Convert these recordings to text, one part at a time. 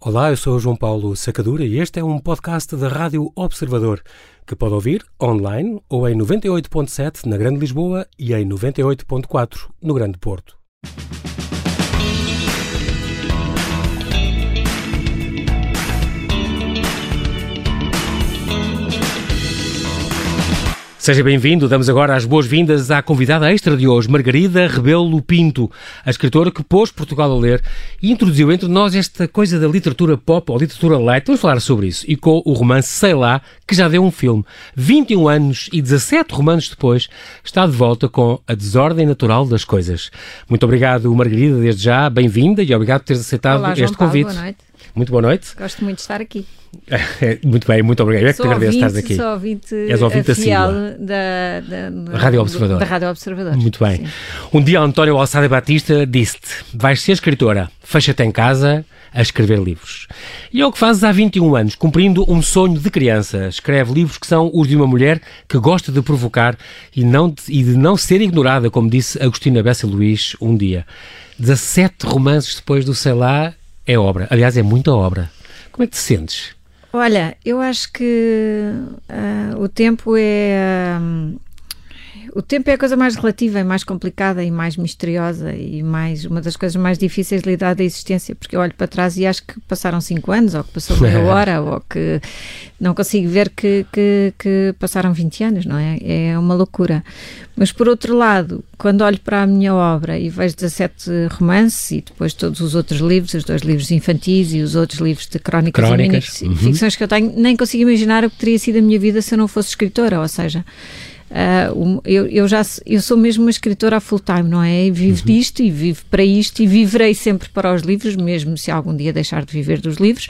Olá, eu sou João Paulo Sacadura e este é um podcast da Rádio Observador, que pode ouvir online ou em 98.7 na Grande Lisboa e em 98.4 no Grande Porto. Seja bem-vindo. Damos agora as boas-vindas à convidada extra de hoje, Margarida Rebelo Pinto, a escritora que pôs Portugal a ler e introduziu entre nós esta coisa da literatura pop ou literatura light. Vamos falar sobre isso. E com o romance Sei Lá, que já deu um filme. 21 anos e 17 romances depois, está de volta com A Desordem Natural das Coisas. Muito obrigado, Margarida, desde já. Bem-vinda e obrigado por teres aceitado Olá, este Paulo, convite. Boa noite. Muito boa noite. Gosto muito de estar aqui. Muito bem, muito obrigado. Eu é que te agradeço ouvinte, estar aqui. Sou ouvinte, És ouvinte fiel da, da, da, Rádio Observador. Da Rádio Observador. Muito bem. Sim. Um dia António Alçada Batista disse-te: vais ser escritora, fecha-te em casa a escrever livros. E é o que fazes há 21 anos, cumprindo um sonho de criança. Escreve livros que são os de uma mulher que gosta de provocar e, não, de- e de não ser ignorada, como disse Agostina Bessa Luís um dia. 17 romances depois do Sei Lá é obra. Aliás, é muita obra. Como é que te sentes? Olha, eu acho que ah, o tempo é. hum, o tempo é a coisa mais relativa, e mais complicada e mais misteriosa e mais uma das coisas mais difíceis de lidar da existência, porque eu olho para trás e acho que passaram cinco anos, ou que passou meia hora, ou que não consigo ver que, que, que passaram 20 anos, não é? É uma loucura. Mas por outro lado, quando olho para a minha obra e vejo 17 romances e depois todos os outros livros, os dois livros infantis e os outros livros de crónicas, Crónicas, e uhum. minificções que eu tenho, nem consigo imaginar o que teria sido a minha vida se eu não fosse escritora, ou seja, um, eu, eu já eu sou mesmo uma escritora full time, não é? E vivo disto e vivo para isto e viverei sempre para os livros, mesmo se algum dia deixar de viver dos livros.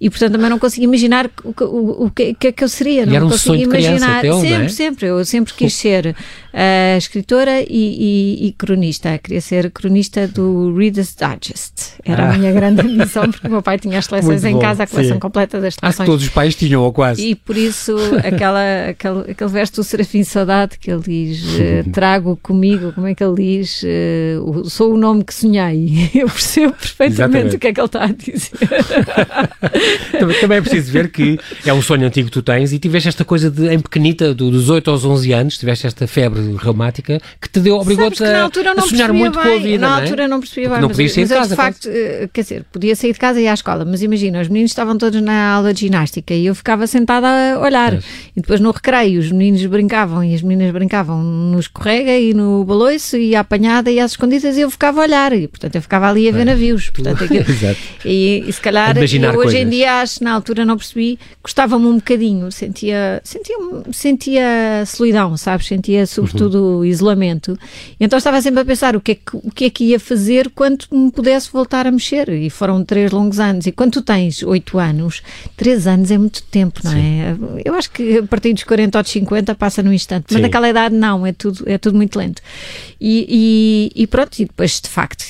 E portanto também não consigo imaginar o, que- o, o que, que é que eu seria. não era um consigo criança imaginar. teu, não é? sempre, sempre. Eu sempre quis ser ah, escritora e, e- e cronista. Queria ser cronista do Reader's Digest. Era Ah. a minha grande ambição, porque o meu pai tinha as coleções Muito em casa, a coleção sim. completa das Acho que coleções. todos os pais tinham, ou quase. E por isso, aquela, aquele, aquele verso do Serafim Saudade que ele diz: eh, Trago comigo, como é que ele diz? O- sou o nome que sonhei. Eu percebo perfeitamente Exatamente. o que é que ele está a dizer. Também- Também é preciso ver que é um sonho antigo que tu tens e tiveste esta coisa de, em pequenita, do- dos 8 aos 11 anos, tiveste esta febre reumática que te deu, obrigou-te a, a sonhar muito bem. com a vida. na não é? altura não percebia bem. não mas, podias sair mas de eu, casa, de facto, eh, quer dizer, podia sair de casa e ir à escola, mas imagina, os meninos estavam todos na aula de ginástica e eu ficava sentada a olhar. Pois. E depois no recreio os meninos brincavam e as meninas brincavam no escorrega e no baloiço e à apanhada e às escondidas e eu ficava a olhar. E portanto eu ficava ali a ver navios. Portanto, aquilo- Exato. e, e se calhar Imaginar eu hoje em dia acho, na altura não percebi, gostava-me um bocadinho, sentia, sentia, sentia solidão, sabes? Sentia sobretudo isolamento. E então estava sempre a pensar o que, é que, o que é que ia fazer quando me pudesse voltar a mexer. E foram três longos anos. E quando tu tens oito anos, três anos é muito tempo, não é? Eu acho que a partir dos 40 ou dos 50 passa num instante. Mas Sim. naquela idade não, é tudo, é tudo muito lento. E, e, e pronto, e depois de facto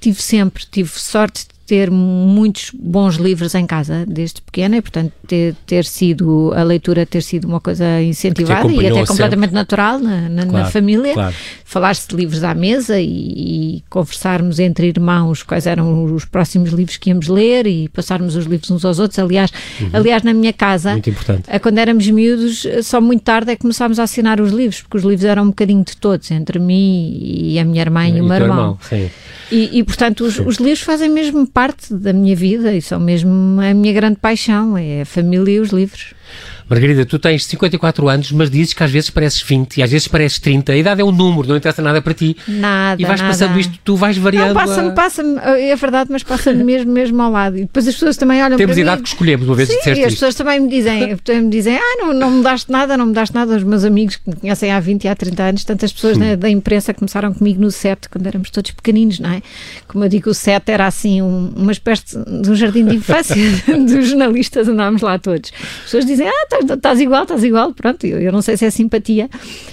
tive sempre, tive sorte ter muitos bons livros em casa desde pequena e portanto ter, ter sido a leitura ter sido uma coisa incentivada e até completamente natural na, na- na Claro, família claro. falar-se de livros à mesa e, e conversarmos entre irmãos quais eram os próximos livros que íamos ler e passarmos os livros uns aos outros aliás, aliás na minha casa Uhum. Quando éramos miúdos, só muito tarde é que começámos a assinar os livros, porque os livros eram um bocadinho de todos, entre mim e a minha irmã e, o meu irmão. Sim. E, e, portanto, os, os livros fazem mesmo parte da minha vida e são mesmo a minha grande paixão, é a família e os livros. Margarida, tu tens 54 anos, mas dizes que às vezes pareces 20 e às vezes pareces 30. A idade é um número, não interessa nada para ti. Nada, E vais nada. passando isto, tu vais variando. Não, passa-me, passa-me, é verdade, mas passa-me mesmo, mesmo ao lado. E depois as pessoas também olham Temos para idade mim. que escolhemos, uma vez Sim, disseste e as pessoas também me dizem, também me dizem ah, não, não mudaste nada, não mudaste nada. Os meus amigos que me conhecem há 20 e há 30 anos, tantas pessoas Hum. da imprensa começaram comigo no set, quando éramos todos pequeninos, não é? Como eu digo, o set era assim um- uma espécie de um jardim de infância dos jornalistas, andámos lá todos. As pessoas dizem, ah, estás- igual, estás igual, pronto. Eu, eu não sei se é simpatia,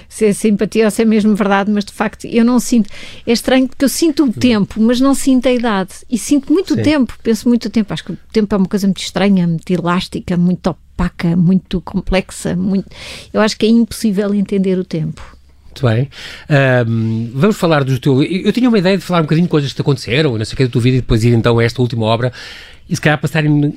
se é simpatia ou se é mesmo verdade, mas de facto eu não sinto. É estranho porque eu sinto o tempo, mas não sinto a idade. E sinto muito Sim. tempo, penso muito tempo. Acho que o tempo é uma coisa muito estranha, muito elástica, muito opaca, muito complexa. Muito... Eu acho que é impossível entender o tempo. Muito bem. Um, vamos falar do teu. Eu tinha uma ideia de falar um bocadinho de coisas que te aconteceram, não sei o que, da tua vida, e depois ir então a esta última obra. E se calhar passarem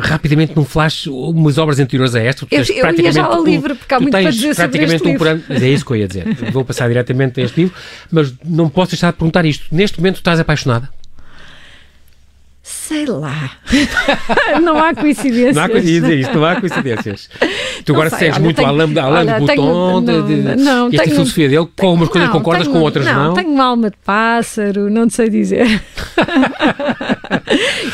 rapidamente num flash umas obras anteriores a esta. Eu, eu ia já ao um, livro, porque há muito para dizer praticamente sobre um por ano. Mas é isso que eu ia dizer. Vou passar diretamente a este livro, mas não posso deixar de perguntar isto. Neste momento estás apaixonada? Sei lá. não há coincidências. Não há coincidências, não há coincidências. Tu agora segues muito Alain, Alain de Botton, de, de, não, esta tenho, filosofia dele, com algumas coisas concordas, tenho, com outras não. Não, tenho uma alma de pássaro, não sei dizer.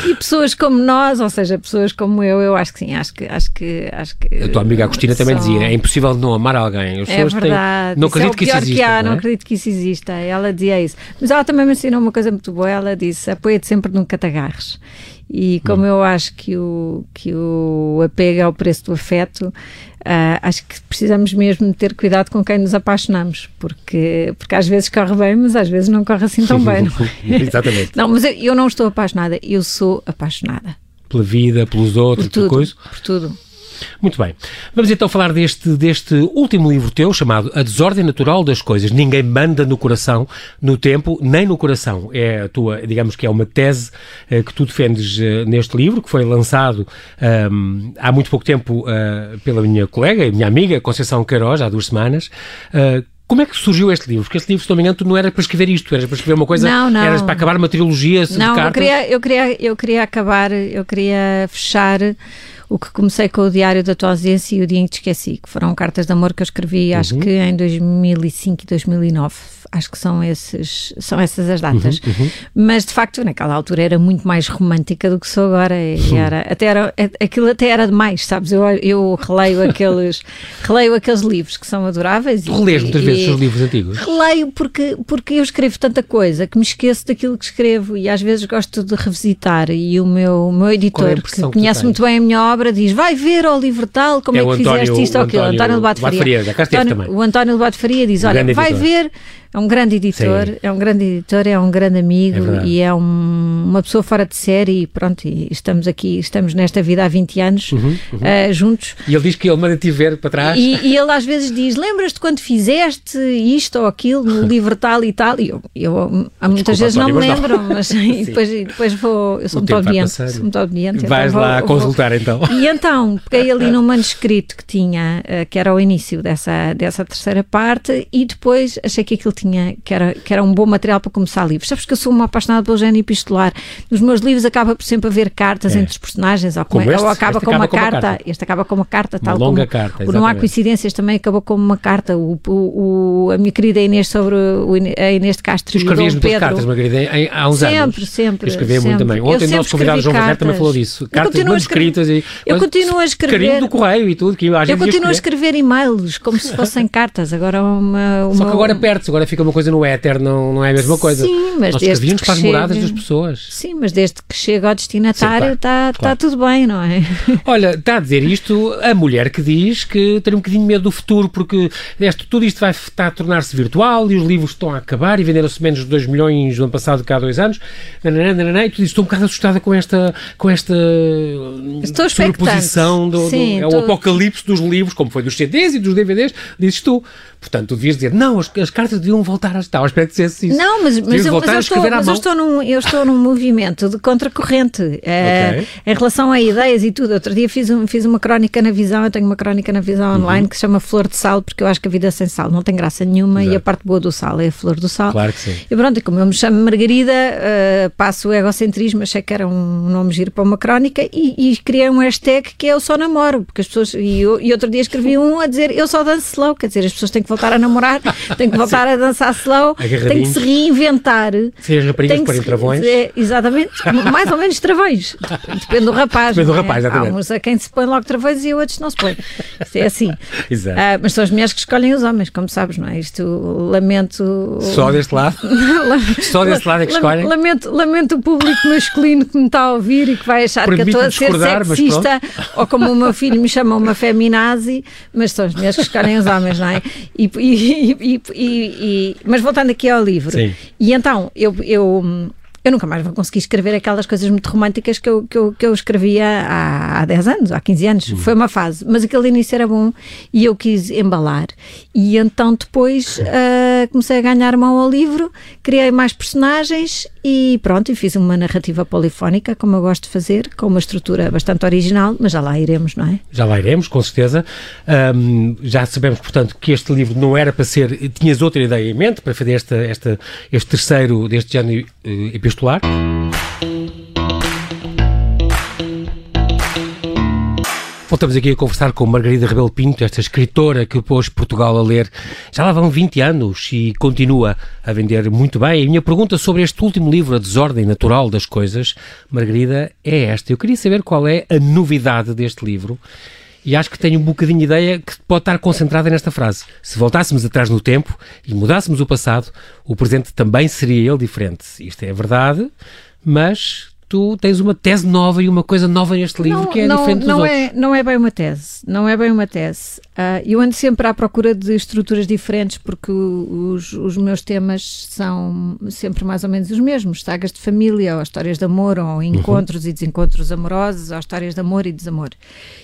e pessoas como nós, ou seja, pessoas como eu, eu acho que sim, acho que acho que acho que A tua amiga Agostina são... também dizia, é impossível não amar alguém. As é verdade. Têm... Não acredito é que isso exista. Que há, não, é? não acredito que isso exista. Ela dizia isso. Mas ela também me ensinou uma coisa muito boa, ela disse: apoia-te sempre num catagarres. E como hum. eu acho que o, que o apego é o preço do afeto, Uh, acho que precisamos mesmo ter cuidado com quem nos apaixonamos, porque, porque às vezes corre bem, mas às vezes não corre assim tão bem. Não é? Exatamente. Não, mas eu, eu, não estou apaixonada, eu sou apaixonada. Pela vida, pelos outros, por tudo, por coisa? Por tudo. Muito bem. Vamos então falar deste, deste último livro teu, chamado A Desordem Natural das Coisas. Ninguém manda no coração, no tempo, nem no coração. É a tua, digamos que é uma tese uh, que tu defendes uh, neste livro, que foi lançado um, há muito pouco tempo uh, pela minha colega, minha amiga, Conceição Queiroz, há duas semanas. Como é que surgiu este livro? Porque este livro, se não me engano, tu não era para escrever isto, eras para escrever uma coisa, não, não. eras para acabar uma trilogia não, de cartas. Eu queria, eu, queria, eu queria acabar, eu queria fechar o que comecei com o Diário da Tua Ausência e o Dia em que Te Esqueci, que foram cartas de amor que eu escrevi, uhum. acho que em 2005 e 2009 acho que são, esses, são essas as datas. Uhum, uhum. Mas de facto, naquela altura era muito mais romântica do que sou agora. E era, até era, aquilo até era demais, sabes? Eu, eu releio aqueles, releio aqueles livros que são adoráveis. Tu relês muitas vezes os livros antigos? Releio porque, porque eu escrevo tanta coisa que me esqueço daquilo que escrevo e às vezes gosto de revisitar. E o meu, o meu editor, é que conhece muito bem a minha obra, diz: vai ver ao livro tal, como é, é que António, fizeste isto ou aquilo. António Lobato Faria. Faria. O António Lobato Faria diz: olha, vai ver é um grande editor, Sim. é um grande editor, é um grande amigo é e é um, uma pessoa fora de série e pronto, e estamos aqui, estamos nesta vida há 20 anos uhum, uhum. Uh, juntos. E ele diz que ele manda-te ver para trás. E, e, ele às vezes diz, lembras-te quando fizeste isto ou aquilo no livro tal e tal? E eu, eu há muitas Desculpa, vezes não me lembro, não. mas e depois, e depois vou, eu sou muito obediente, sou muito obediente. Então Vais então lá vou, consultar vou. então. E então, peguei ali num manuscrito que tinha, uh, que era o início dessa, dessa terceira parte e depois achei que aquilo tinha, que era, que era um bom material para começar livros. Sabes que eu sou uma apaixonada pelo género epistolar. Nos meus livros acaba por sempre haver cartas é. entre os personagens, ou, como como este, ou acaba, com, acaba uma com, uma carta. Este acaba com uma carta, tal uma longa como, carta. O Não Há Coincidências também acabou com uma carta. O, o, o a minha querida Inês sobre o, a Inês de Castro tu escrevias muitas Pedro. cartas, Margarida, há uns sempre, anos. Sempre, sempre. Escrevia muito também. Ontem o nosso convidado João Roberto também falou disso. Cartas muito escritas e... Eu continuo a escrever... Carinho do correio e tudo. Que eu continuo a escrever e-mails como se fossem cartas. Agora uma... Só que agora perto agora fica uma coisa no éter, não não, é a mesma coisa. Sim, mas Nós desde que para as moradas das pessoas. Sim, mas desde que chega ao destinatário está tá, tá tudo bem, não é? Olha, está a dizer isto a mulher que diz que tem um bocadinho de medo do futuro porque este, tudo isto vai estar a tornar-se virtual e os livros estão a acabar e venderam-se menos de 2 milhões no ano passado que há dois anos. Nananã, nananã, e tu dizes, estou um bocado assustada com esta, com esta estou sobreposição do, Sim, do, é o apocalipse dos livros, como foi dos CDs e dos DVDs, dizes tu. Portanto, tu devias dizer, não, as, as cartas deviam voltar a estar. Espero que dissesse isso. Não, mas, mas, eu, mas eu, estou, mas eu, estou, num, eu estou num movimento de contracorrente uh, okay. em relação a ideias e tudo. Outro dia fiz, um, fiz uma crónica na visão, eu tenho uma crónica na visão uhum. online que se chama Flor de Sal, porque eu acho que a vida sem sal não tem graça nenhuma Exato. e a parte boa do sal é a flor do sal. Claro que sim. E pronto, e como eu me chamo Margarida, uh, passo o egocentrismo, achei que era um nome giro para uma crónica e, e criei um hashtag que é eu só namoro, porque as pessoas. E, eu, e outro dia escrevi um a dizer eu só danço slow, quer dizer, as pessoas têm que voltar a namorar, têm que voltar a dançar slow, têm que se reinventar. Se as raparigas forem travões. É, exatamente, mais ou menos travões. Depende do rapaz. Depende do é? rapaz, exatamente. Há uns a quem se põe logo travões e outros não se põe. Isto é assim. Exato. Ah, mas são as mulheres que escolhem os homens, como sabes, não é? Isto lamento. Só deste lado? Só deste lado é que escolhem? Lamento, lamento o público masculino que me está a ouvir e que vai achar que eu estou a ser sexista, ou como o meu filho me chama uma feminazi, mas são as mulheres que escolhem os homens, não é? E, e, e, mas voltando aqui ao livro. Sim. E então, eu, eu eu nunca mais vou conseguir escrever aquelas coisas muito românticas que eu, que eu, que eu escrevia há, há 10 anos, há 15 anos. Uhum. Foi uma fase, mas aquele início era bom e eu quis embalar. E então depois uh, comecei a ganhar mão ao livro, criei mais personagens e pronto, e fiz uma narrativa polifónica, como eu gosto de fazer, com uma estrutura bastante original, mas já lá iremos, não é? Já lá iremos, com certeza. Um, já sabemos, portanto, que este livro não era para ser. Tinhas outra ideia em mente para fazer esta, esta, este terceiro deste género uh, epistolar. Voltamos aqui a conversar com Margarida Rebelo Pinto, esta escritora que pôs Portugal a ler. Já lá vão 20 anos e continua a vender muito bem. A minha pergunta sobre este último livro, A Desordem Natural das Coisas, Margarida, é esta. Eu queria saber qual é a novidade deste livro e acho que tenho um bocadinho de ideia que pode estar concentrada nesta frase. Se voltássemos atrás no tempo e mudássemos o passado, o presente também seria ele diferente. Isto é verdade, mas tu tens uma tese nova e uma coisa nova neste livro não, que é não, diferente dos não outros. É, não é bem uma tese, não é bem uma tese. Uh, eu ando sempre à procura de estruturas diferentes porque os, os, meus temas são sempre mais ou menos os mesmos, sagas de família, ou histórias de amor, ou encontros uhum. e desencontros amorosos, ou histórias de amor e desamor.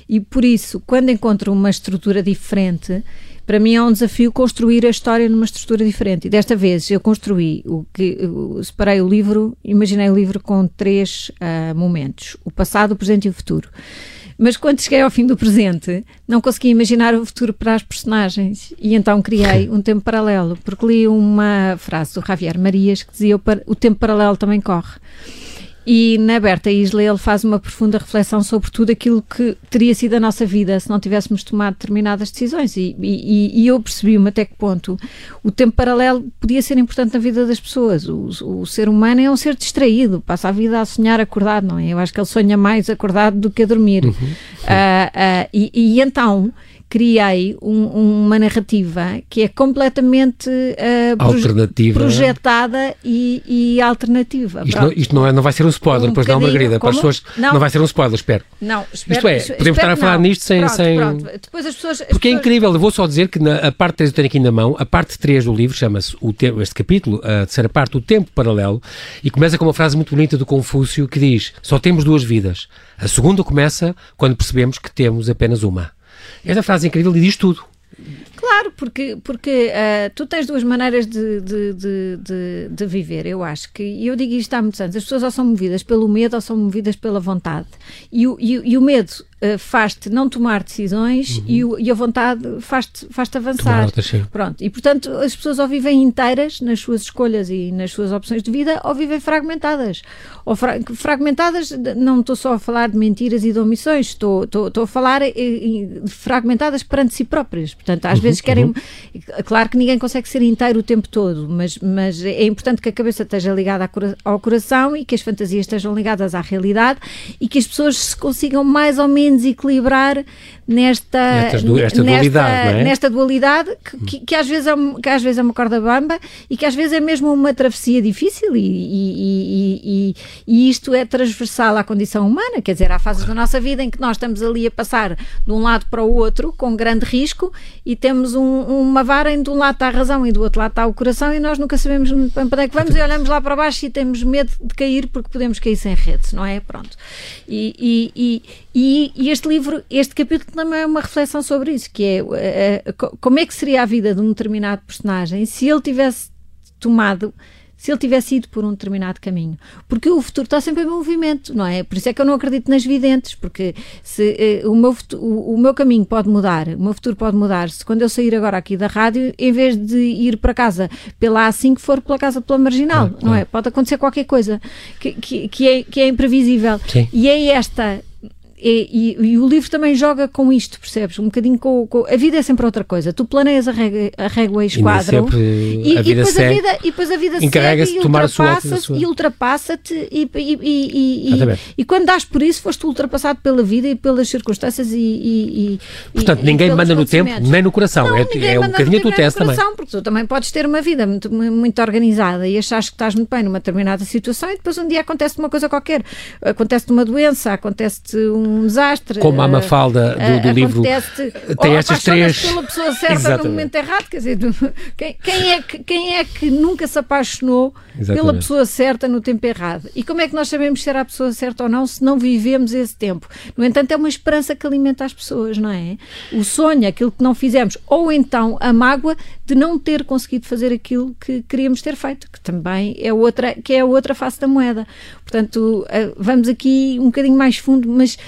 E por isso, quando encontro uma estrutura diferente, para mim é um desafio construir a história numa estrutura diferente. E desta vez eu construí o que separei o livro, imaginei o livro com três uh, momentos: o passado, o presente e o futuro. Mas quando cheguei ao fim do presente, não consegui imaginar o futuro para as personagens e então criei um tempo paralelo, porque li uma frase do Javier Marias que dizia o tempo paralelo também corre. E na Berta Isla ele faz uma profunda reflexão sobre tudo aquilo que teria sido a nossa vida se não tivéssemos tomado determinadas decisões. E, e, e eu percebi-me até que ponto o tempo paralelo podia ser importante na vida das pessoas. O, o, ser humano é um ser distraído, passa a vida a sonhar acordado, não é? Eu acho que ele sonha mais acordado do que a dormir. Uhum, uh, uh, e, e então criei um, uma narrativa que é completamente uh, alternativa. projetada e, e alternativa. Isto, não, isto não, é, não, vai ser um spoiler, um pois não, Margarida. Para as pessoas, não, não vai ser um spoiler, espero. Não, espero, Isto é, podemos estar a falar nisto sem. Pronto, sem... Pronto. Depois as pessoas, as Porque pessoas... é incrível, eu vou só dizer que na a parte 3 eu tenho aqui na mão, a parte 3 do livro chama-se este capítulo, a terceira parte, o tempo paralelo, e começa com uma frase muito bonita do Confúcio que diz: Só temos duas vidas. A segunda começa quando percebemos que temos apenas uma. Esta frase é incrível diz tudo. Claro, porque, porque uh, tu tens duas maneiras de, de, de, de, de viver, eu acho que, e eu digo isto há muitos anos, as pessoas ou são movidas pelo medo ou são movidas pela vontade. E o, e, e o medo uh, faz-te não tomar decisões uhum. e, o, e, a vontade faz-te faz avançar. Pronto, e portanto as pessoas ou vivem inteiras nas suas escolhas e nas suas opções de vida ou vivem fragmentadas. Ou fra fragmentadas, não estou só a falar de mentiras e de omissões, estou, estou, estou a falar eh, de fragmentadas perante si próprias. Portanto, às uhum, vezes querem. Uhum. Claro que ninguém consegue ser inteiro o tempo todo, mas, mas é importante que a cabeça esteja ligada ao coração e que as fantasias estejam ligadas à realidade e que as pessoas se consigam mais ou menos desequilibrar nesta, du nesta, dualidade, é? nesta dualidade que, que, que, às vezes é, que às vezes é uma corda bamba e que às vezes é mesmo uma travessia difícil e, e, e, e, isto é transversal à condição humana, quer dizer, há fases da nossa vida em que nós estamos ali a passar de um lado para o outro com grande risco e temos um, uma vara em de um lado está a razão e do outro lado está o coração e nós nunca sabemos para onde é que vamos e olhamos lá para baixo e temos medo de cair porque podemos cair sem redes, não é? Pronto. E, e, e, e, este livro, este capítulo também é uma reflexão sobre isso, que é uh, como é que seria a vida de um determinado personagem se ele tivesse tomado se ele tivesse ido por um determinado caminho. Porque o futuro está sempre em movimento, não é? Por isso é que eu não acredito nas videntes, porque se, uh, o, meu o, o, meu caminho pode mudar, o meu futuro pode mudar se quando eu sair agora aqui da rádio, em vez de ir para casa pela A5, for pela casa pela marginal, ah, não é? Pode acontecer qualquer coisa que, que, que, é, que é imprevisível. Sim. E é esta e, e, e, o livro também joga com isto, percebes? Um bocadinho com, com, A vida é sempre outra coisa. Tu planeias a régua, a régua e esquadro e, e, depois a vida, e depois a vida segue e ultrapassa-te e, e, e, e, quando dás por isso, foste ultrapassado pela vida e pelas circunstâncias e. Portanto, ninguém manda no tempo nem no coração. Não, é, é um bocadinho a tua tese também. Porque tu também podes ter uma vida muito, muito organizada e achas que estás muito bem numa determinada situação e depois um dia acontece uma coisa qualquer. Acontece-te uma doença, acontece-te um um desastre. Como a Mafalda do, do livro tem estas três. pela pessoa certa Exatamente. no momento errado, quer dizer, quem, quem, é que, quem é que nunca se apaixonou Exatamente. pela pessoa certa no tempo errado? E como é que nós sabemos se era a pessoa certa ou não se não vivemos esse tempo? No entanto, é uma esperança que alimenta as pessoas, não é? O sonho, aquilo que não fizemos, ou então a mágoa de não ter conseguido fazer aquilo que queríamos ter feito, que também é outra, que é a outra face da moeda. Portanto, eh, vamos aqui um bocadinho mais fundo, mas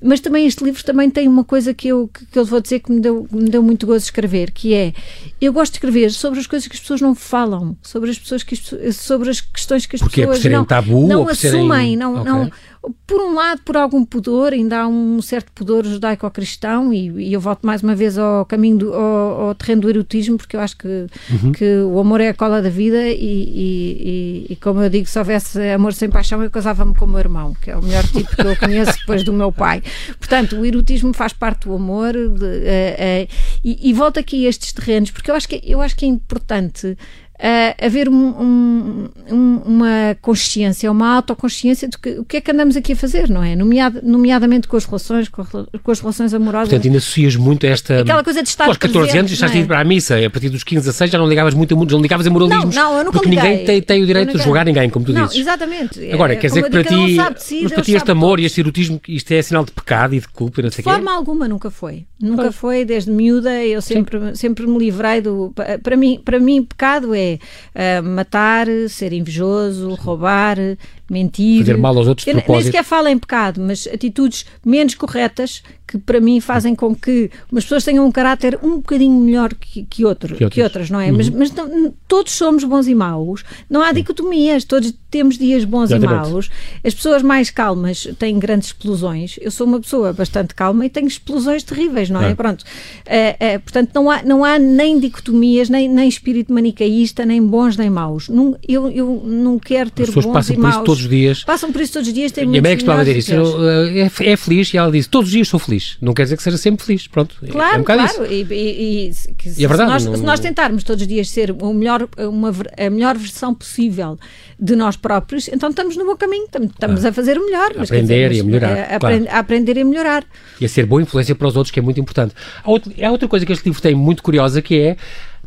mas também este livro também tem uma coisa que eu, que, que eu vou dizer que me deu, me deu muito gozo escrever, que é eu gosto de escrever sobre as coisas que as pessoas não falam, sobre as pessoas que as, sobre as questões que as Porque pessoas é por serem não, tabu não ou assumem, serem... não, okay. não por um lado, por algum pudor, ainda há um certo pudor judaico-cristão, e, e, eu volto mais uma vez ao caminho, do, ao, ao terreno do erotismo, porque eu acho que, uhum. que o amor é a cola da vida, e, e, e, como eu digo, se houvesse amor sem paixão, eu casava-me com o meu irmão, que é o melhor tipo que eu conheço depois do meu pai. Portanto, o erotismo faz parte do amor, de, uh, uh, e, volto aqui a estes terrenos, porque eu acho que, eu acho que é importante uh, haver um, um, uma consciência, uma autoconsciência do que, o que é que andamos aqui a fazer, não é? Nomead, nomeadamente com as relações, com, com, as relações amorosas. Portanto, ainda associas muito a esta... Aquela coisa de estar Aos 14 presente, anos, estás é? para a missa, a partir dos 15 a 16 já não ligavas muito, não ligavas a moralismos. Não, não, eu nunca Porque liguei. ninguém tem, tem o direito de julgar ninguém, como tu não, dizes. exatamente. Agora, quer dizer que para ti, si, mas para ti este amor e este erotismo, isto é sinal de pecado e de culpa e não sei De forma alguma nunca foi. Nunca foi, desde miúda, eu sempre, sempre me livrei do... Para mim, para mim pecado é uh, matar ser invejoso, roubar, mentir. Fazer mal aos outros de propósito. Nem sequer falo em pecado, mas atitudes menos corretas que para mim fazem com que umas pessoas tenham um caráter um bocadinho melhor que, que, outro, que, que outras, não é? Uhum. Mas, mas não, todos somos bons e maus, não há dicotomias, todos temos dias bons Exatamente. e maus. As pessoas mais calmas têm grandes explosões. Eu sou uma pessoa bastante calma e tenho explosões terríveis, não é? é. Pronto. Uh, uh, portanto, não há, não há nem dicotomias, nem, nem espírito manicaísta, nem bons nem maus. Não, eu, eu não quero ter bons e maus. Todos os dias. Passam por isso todos os dias. Têm e a mãe costumava dizer isso. É, é feliz e ela diz: Todos os dias sou feliz. Não quer dizer que seja sempre feliz. Pronto. Claro, é um claro. E, e, e, e, é verdade. Se nós, não, se nós tentarmos todos os dias ser o melhor, uma, a melhor versão possível de nós próprios, então estamos no bom caminho. Estamos ah, a fazer o melhor. A aprender dizer, e a melhorar. A, a, claro. a, aprender e a melhorar. E a ser boa influência para os outros, que é muito importante. Há, outro, há outra coisa que este livro tem muito curiosa que é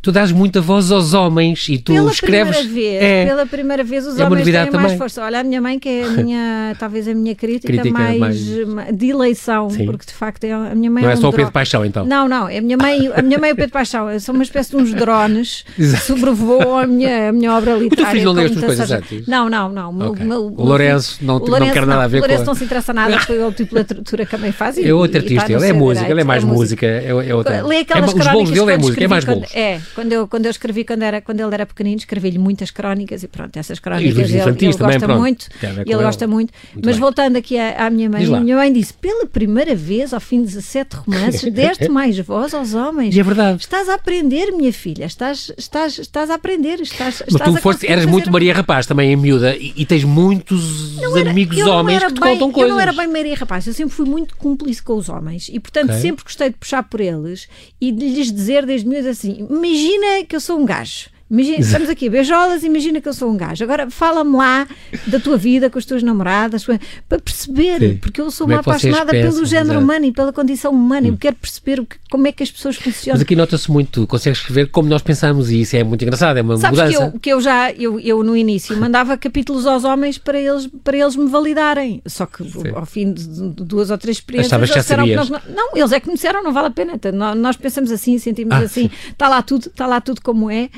tu dás muita voz aos homens e tu pela escreves. Primeira vez, é, pela primeira vez os é homens têm também. mais força. Olha, a minha mãe, que é a minha, talvez a minha crítica, crítica mais, mais, de eleição, Sim. porque de facto é, a minha mãe. Não é, é um só o Pedro Paixão, então? Não, não, a minha mãe, a minha mãe e o Pedro Paixão são uma espécie de uns drones que sobrevoam a minha, a minha obra literária. O teu filho não lê as tuas coisas antes? Não, não, não. Okay. Meu, o Lourenço não, o Lourenço, não quer nada a ver com. O Lourenço não se interessa nada pelo tipo de literatura que a mãe faz. É outro artista, ele é música, ele é mais música, é outra. Lê aquelas Os bolos dele é música, é mais bolos. É, quando eu escrevi escrevi quando, era, quando ele era pequenino, escrevi-lhe muitas crónicas e pronto, essas crónicas ele, ele também, gosta pronto. muito. Ele gosta muito. muito mas bem. voltando aqui à, à minha mãe, a minha mãe disse: pela primeira vez, ao fim de 17 romances, deste mais voz aos homens. E é verdade. Estás a aprender, minha filha, estás, estás, estás a aprender. Estás, mas estás tu foste, eras muito Maria Rapaz também em miúda e, e tens muitos amigos homens que te bem, contam coisas. Eu não era bem Maria Rapaz, eu sempre fui muito cúmplice com os homens e, portanto, okay. sempre gostei de puxar por eles e de lhes dizer desde miúda assim: imagina que eu sou um gajo. Imagina, estamos aqui beijolas, imagina que eu sou um gajo. Agora fala-me lá da tua vida com as tuas namoradas, para perceber, Sim. porque eu sou como uma é apaixonada pensam, pelo género humano e pela condição humana. Hum. Eu quero perceber o que, como é que as pessoas funcionam. Mas aqui nota-se muito, consegues escrever como nós pensamos e isso é muito engraçado, é uma Sabes mudança. Que eu, que eu já, eu, eu no início mandava capítulos aos homens para eles, para eles me validarem. Só que Sim. ao fim de duas ou três experiências, eles disseram que nós, não, eles é que me disseram, não vale a pena. Então, nós pensamos assim, sentimos ah, assim, está lá tudo, está lá tudo como é.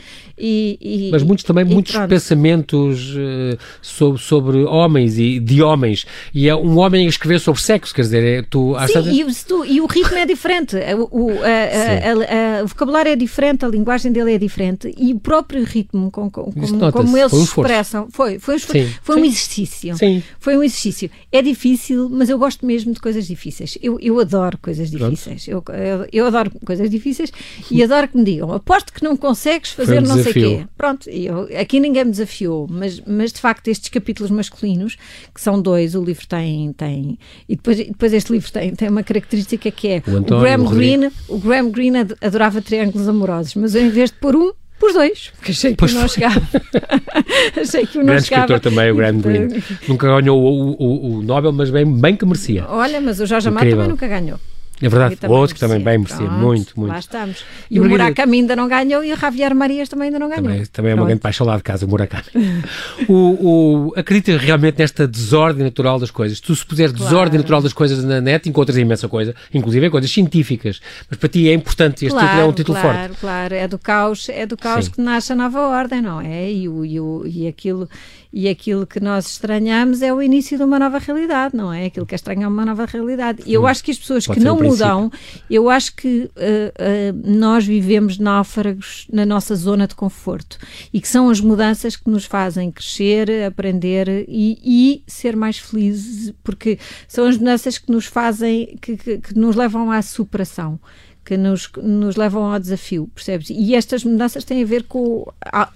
E, e, Mas muitos também, muitos pronto. pensamentos uh, sobre, sobre homens e de homens. E é um homem a escrever sobre sexo, quer dizer, é, tu... Sim, e, tu, e, o ritmo é diferente, o, a, a, a, o vocabulário é diferente, a linguagem dele é diferente e o próprio ritmo com, com, como, como eles se expressam foi, foi, foi, foi um exercício. Sim. Foi um exercício. É difícil, mas eu gosto mesmo de coisas difíceis. Eu, eu adoro coisas difíceis. Eu, eu, eu, adoro coisas difíceis e adoro que me digam, aposto que não consegues fazer um não sei o quê. Pronto, eu, aqui ninguém me desafiou, mas, mas de facto estes capítulos masculinos, que são dois, o livro tem. tem e depois, depois este livro tem, tem uma característica que é o, António, o Graham o Green, o Graham Green adorava triângulos amorosos, mas em vez de pôr um, Os dois, porque achei que pois não chegava. achei que não grande chegava. escritor também, o Graham Greene. nunca ganhou o, o, o, Nobel, mas bem, bem que merecia. Olha, mas o Jorge Amado também nunca ganhou. É verdade, o outro que também bem merecia, muito, muito. Lá estamos. E, e o Murakami ainda não ganhou e o Javier Marias também ainda não ganhou. Também, também é uma grande paixão lá de casa, o Murakami. o, o, acredita realmente nesta desordem natural das coisas. Tu, se puseres claro. desordem natural das coisas na net, encontras imensa coisa, inclusive coisas científicas. Mas para ti é importante, este claro, título é um título claro, forte. Claro, claro. É do caos, é do caos que nasce a nova ordem, não é? E, o, e, o, e aquilo e aquilo que nós estranhamos é o início de uma nova realidade, não é? Aquilo que é estranho é uma nova realidade. E eu acho que as pessoas Pode que não um mudam, eu acho que uh, uh, nós vivemos náufragos na nossa zona de conforto e que são as mudanças que nos fazem crescer, aprender e, e ser mais felizes, porque são as mudanças que nos fazem, que, que, que nos levam à superação que nos, nos levam ao desafio, percebes? E estas mudanças têm a ver com,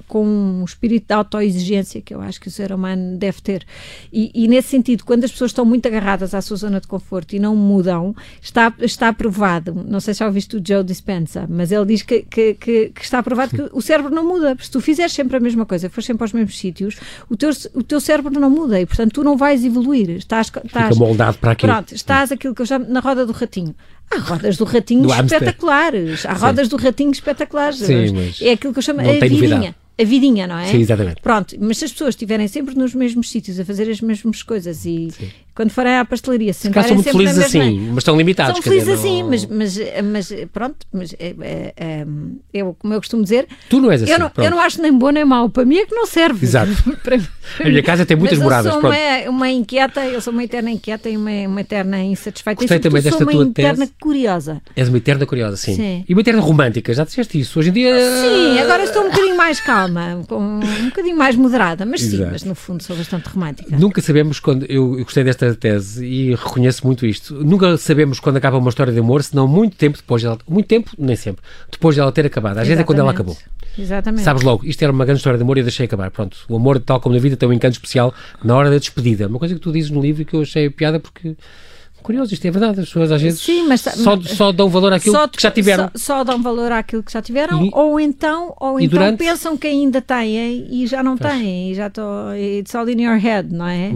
com um espírito de autoexigência que eu acho que o ser humano deve ter. E, e, nesse sentido, quando as pessoas estão muito agarradas à sua zona de conforto e não mudam, está, está provado, não sei se já ouviste o Joe Dispenza, mas ele diz que, que, que, que está provado que o cérebro não muda. Se tu fizeres sempre a mesma coisa, fores sempre aos mesmos sítios, o teu, o teu cérebro não muda e, portanto, tu não vais evoluir. Estás, estás, Fica moldado para aquilo. Pronto, estás aquilo que eu chamo na roda do ratinho. Há rodas do ratinho do espetaculares. Há rodas do ratinho espetaculares. Sim, mas é aquilo que eu chamo a vidinha. A vidinha, não é? Sim, exatamente. Pronto, mas se as pessoas estiverem sempre nos mesmos sítios a fazer as mesmas coisas e Sim. Quando forem à pastelaria se sentarem são muito felizes assim, mas estão limitados. São felizes assim, não... mas, mas, mas pronto, mas é, é, é, eu, como eu costumo dizer, tu não és assim. Eu não, eu não acho nem bom nem mau, para mim é que não serve. Exato. para, a minha casa tem muitas mas moradas. Eu sou uma, uma, inquieta, eu sou uma eterna inquieta e uma, uma eterna insatisfeita. Gostei também desta sou uma eterna curiosa. És uma eterna curiosa, sim. sim. E uma eterna romântica, já disseste isso. Hoje em dia. Sim, agora estou um bocadinho mais calma, com um bocadinho mais moderada, mas sim, mas no fundo sou bastante romântica. Nunca sabemos quando. Eu, eu gostei desta tese e reconheço muito isto. Nunca sabemos quando acaba uma história de amor, senão muito tempo depois dela. Muito tempo, nem sempre. Depois de ela ter acabado. Às vezes é quando ela acabou. Exatamente. Sabes logo, isto era uma grande história de amor e eu deixei acabar. Pronto, o amor, tal como na vida, tem um encanto especial na hora da despedida. Uma coisa que tu dizes no livro que eu achei piada porque curioso, isto é verdade, as pessoas às vezes Sim, mas, só, só dão valor àquilo só, que já tiveram. Só, só, dão valor àquilo que já tiveram, e, ou então, ou então durante... pensam que ainda têm e já não têm, e já estou. It's all in your head, não é?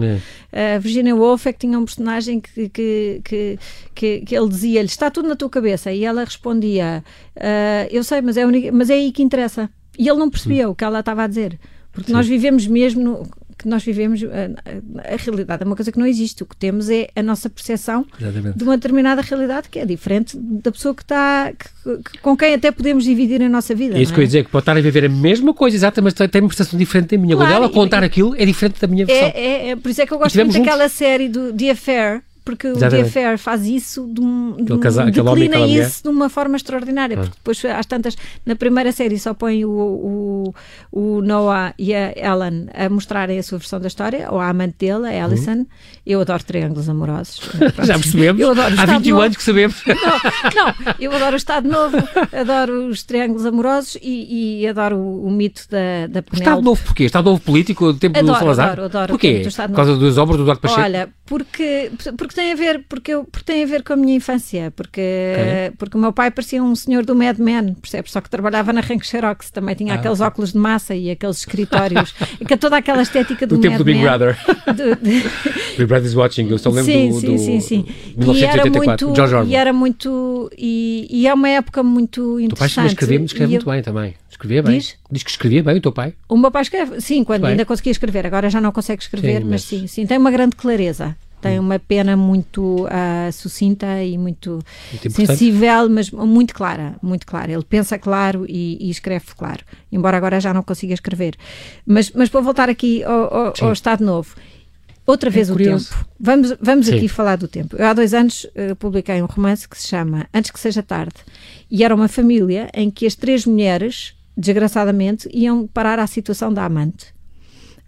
é. Uh, Virginia Woolf é que tinha um personagem que, que, que, que, que ele dizia-lhe: Está tudo na tua cabeça, e ela respondia: uh, Eu sei, mas é, mas é aí que interessa. E ele não percebia hum. o que ela estava a dizer. Porque Sim. nós vivemos mesmo, no, que nós vivemos, a, a, a, realidade é uma coisa que não existe. O que temos é a nossa percepção Exatamente. de uma determinada realidade que é diferente da pessoa que está, que, que, com quem até podemos dividir a nossa vida. É isso que eu ia dizer, que pode estar a viver a mesma coisa, exata, mas tem uma percepção diferente da minha. Claro, Quando ela contar aquilo, é diferente da minha versão. É, é, é, por isso é que eu gosto muito daquela série do The Affair, porque Exatamente. o Affair faz isso de um, de um casal, declina isso de uma forma extraordinária, ah. porque depois às tantas, na primeira série só põe o, o, o, Noah e a Ellen a mostrarem a sua versão da história, ou a amante dele, a Alison. Uhum. Eu adoro triângulos amorosos. Já percebemos? Eu adoro Há 21 novo. anos que sabemos. Não, não, eu adoro o Estado Novo, adoro os triângulos amorosos e, e adoro o, o, mito da, da Penélope. Estado Novo porquê? Estado Novo político, do tempo adoro, do Salazar? Adoro, adoro. Porquê? Por causa das obras do Eduardo Pacheco? Olha, porque, porque tem a ver porque, eu, porque tem a ver com a minha infância porque okay. porque o meu pai parecia um senhor do Mad Men percebes? Só que trabalhava na Rank Xerox também tinha ah, aqueles okay. óculos de massa e aqueles escritórios e que toda aquela estética do, do tempo do Big Brother. Do, de... Big Brother is watching eu só lembro sim, do, sim, do, sim, sim. 1984 muito, George Orwell. e era muito e, e é uma época muito interessante o pai escrevia, escreve muito eu... bem também. Escrevia bem. Diz? diz que escrevia bem o teu pai? O meu pai escreve sim quando ainda conseguia escrever agora já não consegue escrever sim, mas... mas sim sim tem uma grande clareza tem uma pena muito uh, sucinta e muito, muito sensível, mas muito clara, muito clara. Ele pensa claro e, e, escreve claro, embora agora já não consiga escrever. Mas, mas para voltar aqui ao, ao, ao Estado Novo, outra é vez o tempo. Vamos, vamos aqui falar do tempo. Eu há dois anos uh, publiquei um romance que se chama Antes que Seja Tarde, e era uma família em que as três mulheres, desgraçadamente, iam parar à situação da amante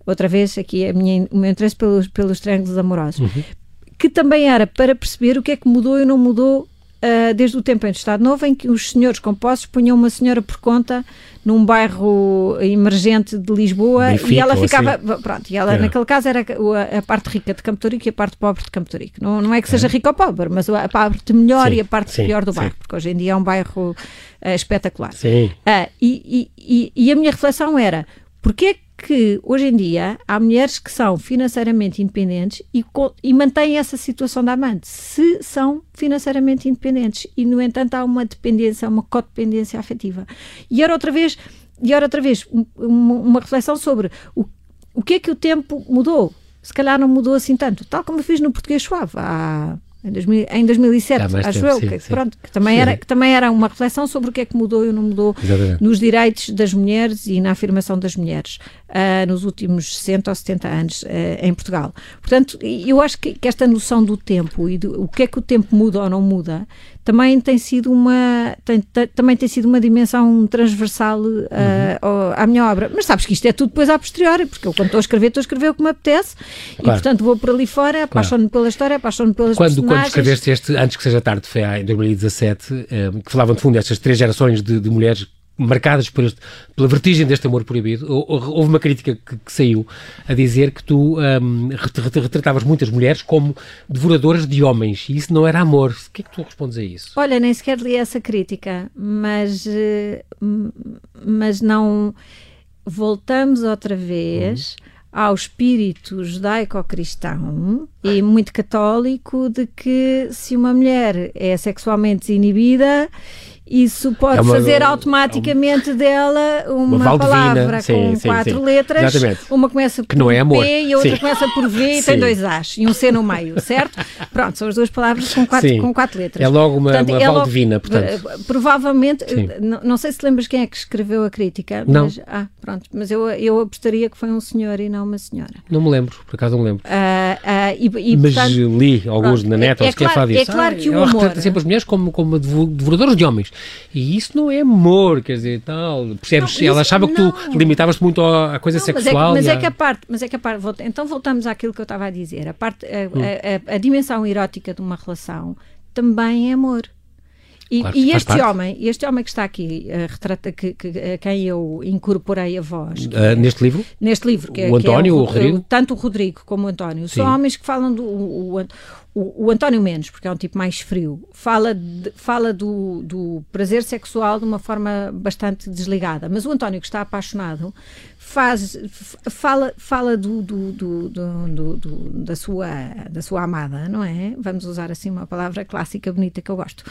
outra vez aqui minha, o meu interesse pelos, pelos triângulos amorosos, uhum. que também era para perceber o que é que mudou e não mudou uh, desde o tempo em Estado Novo, em que os senhores compostos punham uma senhora por conta num bairro emergente de Lisboa Benfica, e ela ficava, assim. pronto, e ela É. naquele caso era a, a parte rica de Campo Torico e a parte pobre de Campo Torico. Não, não é que seja rica ou pobre, mas a parte melhor Sim, e a parte sim, pior do sim. bairro, porque hoje em dia é um bairro eh, espetacular. Sim. Ah, e, e- e- e a minha reflexão era: porquê é que hoje em dia há mulheres que são financeiramente independentes e, e mantêm essa situação da amante? Se são financeiramente independentes e, no entanto, há uma dependência, uma codependência afetiva. E era outra vez, e era outra vez um- uma, uma reflexão sobre o, o que é que o tempo mudou. Se calhar não mudou assim tanto, tal como eu fiz no português suave há, em, 2000 em 2007, Há mais acho tempo, eu, sim, que, sim. pronto, que também, Sim. era, que também era uma reflexão sobre o que é que mudou e não mudou Exatamente. nos direitos das mulheres e na afirmação das mulheres ah, nos últimos 60 ou 70 anos ah, em Portugal. Portanto, eu acho que, que esta noção do tempo e do o que é que o tempo muda ou não muda também tem sido uma tem- também tem sido uma dimensão transversal ah, ao- à minha obra. Mas sabes que isto é tudo depois a posteriori, porque eu quando estou a escrever, estou a escrever o que me apetece e Claro. portanto vou por ali fora, apaixono-me pela história, apaixono-me pelas Quando, quando personagens. escreveste este, antes que seja tarde, foi em 2017, eh, que falavam de fundo destas três gerações de, de mulheres marcadas por este- pela vertigem deste amor proibido, hou- hou- houve uma crítica que, que saiu a dizer que tu ret- retratavas muitas mulheres como devoradoras de homens, e isso não era amor. O que é que tu respondes a isso? Olha, nem sequer li essa crítica, mas, eh, mas não. Voltamos outra vez ao espírito judaico-cristão e muito católico de que se uma mulher é sexualmente desinibida. Isso pode É uma- fazer automaticamente dela uma, Valdevina, palavra sim, com sim, quatro sim. letras. Exatamente. Uma começa por Que não é amor. P e a outra começa por V e tem dois As e um C no meio, certo? Pronto, são as duas palavras com quatro, com quatro letras. É logo uma, Portanto, uma é logo- Valdevina, portanto. eh, Provavelmente, eh, não, não sei se lembras quem é que escreveu a crítica, Não. mas ah, pronto, mas eu, eu apostaria que foi um senhor e não uma senhora. Não me lembro, por acaso não me lembro. Ah, ah, e, e, Mas portanto, li alguns pronto, na net, é- ou é claro- falar disso. é claro que o ela retrata sempre as mulheres como, como devo- devoradoras de homens. E isso não é amor, quer dizer, tal. Percebes? Não, ela achava que tu não. limitavas-te muito à coisa Não, mas é, que, sexual. mas é à- que a parte, mas é que a parte, então voltamos àquilo que eu estava a dizer, a parte, a, Hum. a- a- a dimensão erótica de uma relação também é amor. E, Claro, e este parte. homem, este homem que está aqui, eh, retrata que, que- a quem eu incorporei a voz, Ah, é- neste livro? neste livro, que é, O que é António, o Ro- Rodrigo? tanto o Rodrigo como o António, Sim. são homens que falam do o, o, o- António menos, porque é um tipo mais frio, fala, de- fala do, do prazer sexual de uma forma bastante desligada, mas o António que está apaixonado faz, fala, fala do, do, do- do- da, sua, da sua amada, não é? Vamos usar assim uma palavra clássica bonita que eu gosto.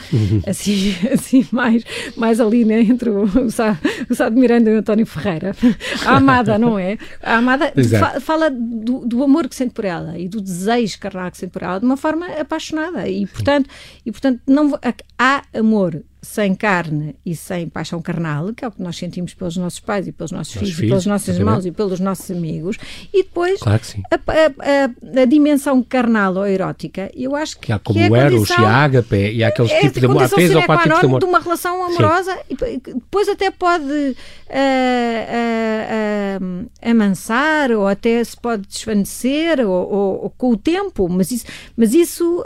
Assim, assim mais, mais ali né, entre o, o, Sá, de Miranda e o António Ferreira. A amada, não é? A amada Exato. fa- fala do, do amor que sente por ela e do desejo carnal que sente por ela de uma forma apaixonada. E portanto, e, portanto não, há amor sem carne e sem paixão carnal, que é o que nós sentimos pelos nossos pais e pelos nossos, filhos, e filhos, pelos nossos exatamente. irmãos e pelos nossos amigos, e depois Claro a, a- a- a dimensão carnal ou erótica, eu acho que, Que há como que é Eros e a Ágape, e há aqueles é tipos de amor. Há três ou quatro qua tipos de amor. de uma relação amorosa e depois até pode ah, ah, ah, amansar ou até se pode desvanecer ou, ou- ou com o tempo, mas isso, mas isso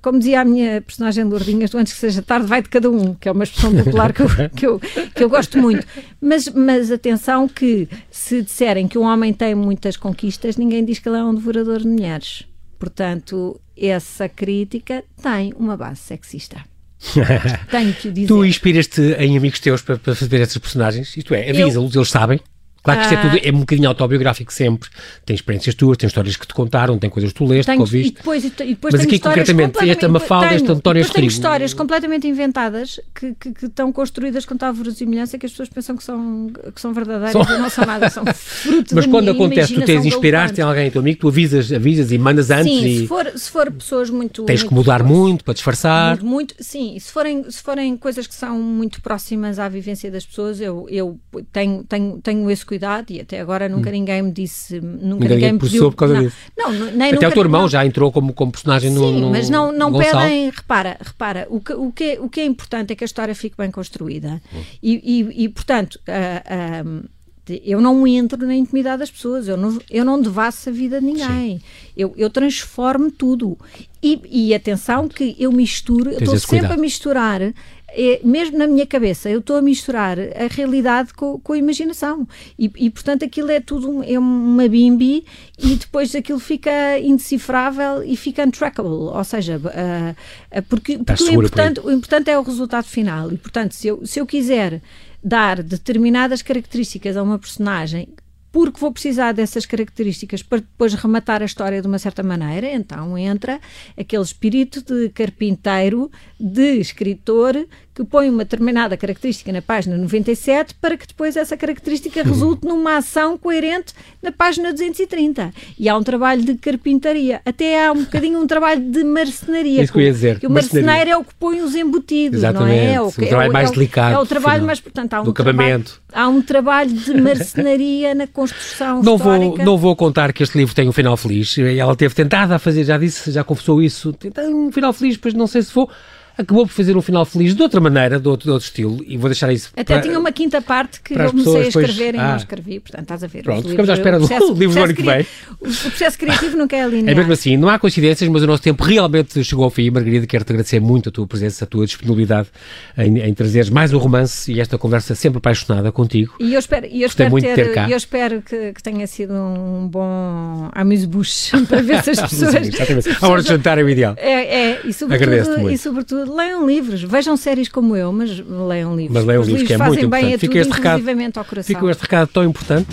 como dizia a minha personagem Lourdinhas, antes que seja tarde vai de cada um, que é uma expressão popular que eu, que eu, que eu gosto muito. Mas, mas atenção que se disserem que um homem tem muitas conquistas, ninguém diz que ele é um devorador de mulheres. Portanto, essa crítica tem uma base sexista. Tenho que dizer. Tu inspiras-te em amigos teus para, para fazer essas personagens? Isto é, avisa-los, eles sabem. Claro que isto é Ah. tudo, é um bocadinho autobiográfico sempre. Tem experiências tuas, tem histórias que te contaram, tem coisas que tu leste, que Tenho, e ouviste. depois, e depois Mas aqui, concretamente, esta Mafalda, tenho, este António depois tenho histórias completamente inventadas que, que, que estão construídas com tal verosimilhança que as pessoas pensam que são, que são verdadeiras São- e não são nada, são fruto Mas quando acontece, tu tens inspiraste em alguém, teu amigo, tu avisas, avisas e mandas antes Sim, e se for, se for pessoas muito... tens que muito mudar próximas- muito para disfarçar. Muito, muito- sim, e se forem, se forem coisas que são muito próximas à vivência das pessoas, eu, eu tenho, tenho, tenho esse cuidado e até agora nunca ninguém me disse, nunca ninguém, ninguém me pediu. por causa não, disso. Não, não, nem Até nunca, o teu irmão não. já entrou como, como personagem no, Sim, no mas não, não pedem, repara, repara, o que, o, que é, o que é importante é que a história fique bem construída. Hum. E, e, e, portanto, eu não entro na intimidade das pessoas, eu não, eu não devasso a vida de ninguém. Eu, eu transformo tudo. E, e atenção que eu misturo, eu estou sempre cuidado. a misturar é, mesmo na minha cabeça, eu estou a misturar a realidade com, com a imaginação. E, e, portanto, aquilo é tudo é uma bimbi e depois aquilo fica indecifrável e fica untrackable. Ou seja, uh, uh, porque, porque o, importante, o importante é o resultado final. E, portanto, se eu, se eu quiser dar determinadas características a uma personagem porque vou precisar dessas características para depois rematar a história de uma certa maneira, então entra aquele espírito de carpinteiro, de escritor, que põe uma determinada característica na página 97 para que depois essa característica resulte numa ação coerente na página 230. E há um trabalho de carpintaria, até há um bocadinho um trabalho de marcenaria. Isso que eu ia dizer. o marceneiro é o que põe os embutidos, Exatamente. não é? é o, que, o trabalho é o, mais delicado. É o trabalho mais, portanto, há um do trabalho, há um trabalho de marcenaria na construção não vou Não vou contar que este livro tem um final feliz. Ela teve tentado a fazer, já disse, já confessou isso, tem um final feliz, pois não sei se vou acabou por fazer um final feliz de outra maneira, de outro, de outro estilo, e vou deixar isso. Até tinha uma quinta parte que eu comecei a escrever depois... e ah. não escrevi, portanto estás a ver. Pronto, ficamos à espera do processo, livro do ano que vem. O, processo criativo nunca é linear. É mesmo assim, não há coincidências, mas o nosso tempo realmente chegou ao fim. Margarida, quero-te agradecer muito a tua presença, a tua disponibilidade em, em trazeres mais um romance e esta conversa sempre apaixonada contigo. E eu espero, eu espero, ter, ter cá. Eu espero que, que, tenha sido um bom amuse-bouche para ver se as pessoas. A hora de jantar é o ideal. É, é e sobretudo, e sobretudo leiam livros vejam séries como eu, mas leiam livros. Mas leiam Os livros, que é muito importante. Bem a tudo, fica este recado, ao coração. Fica este recado tão importante.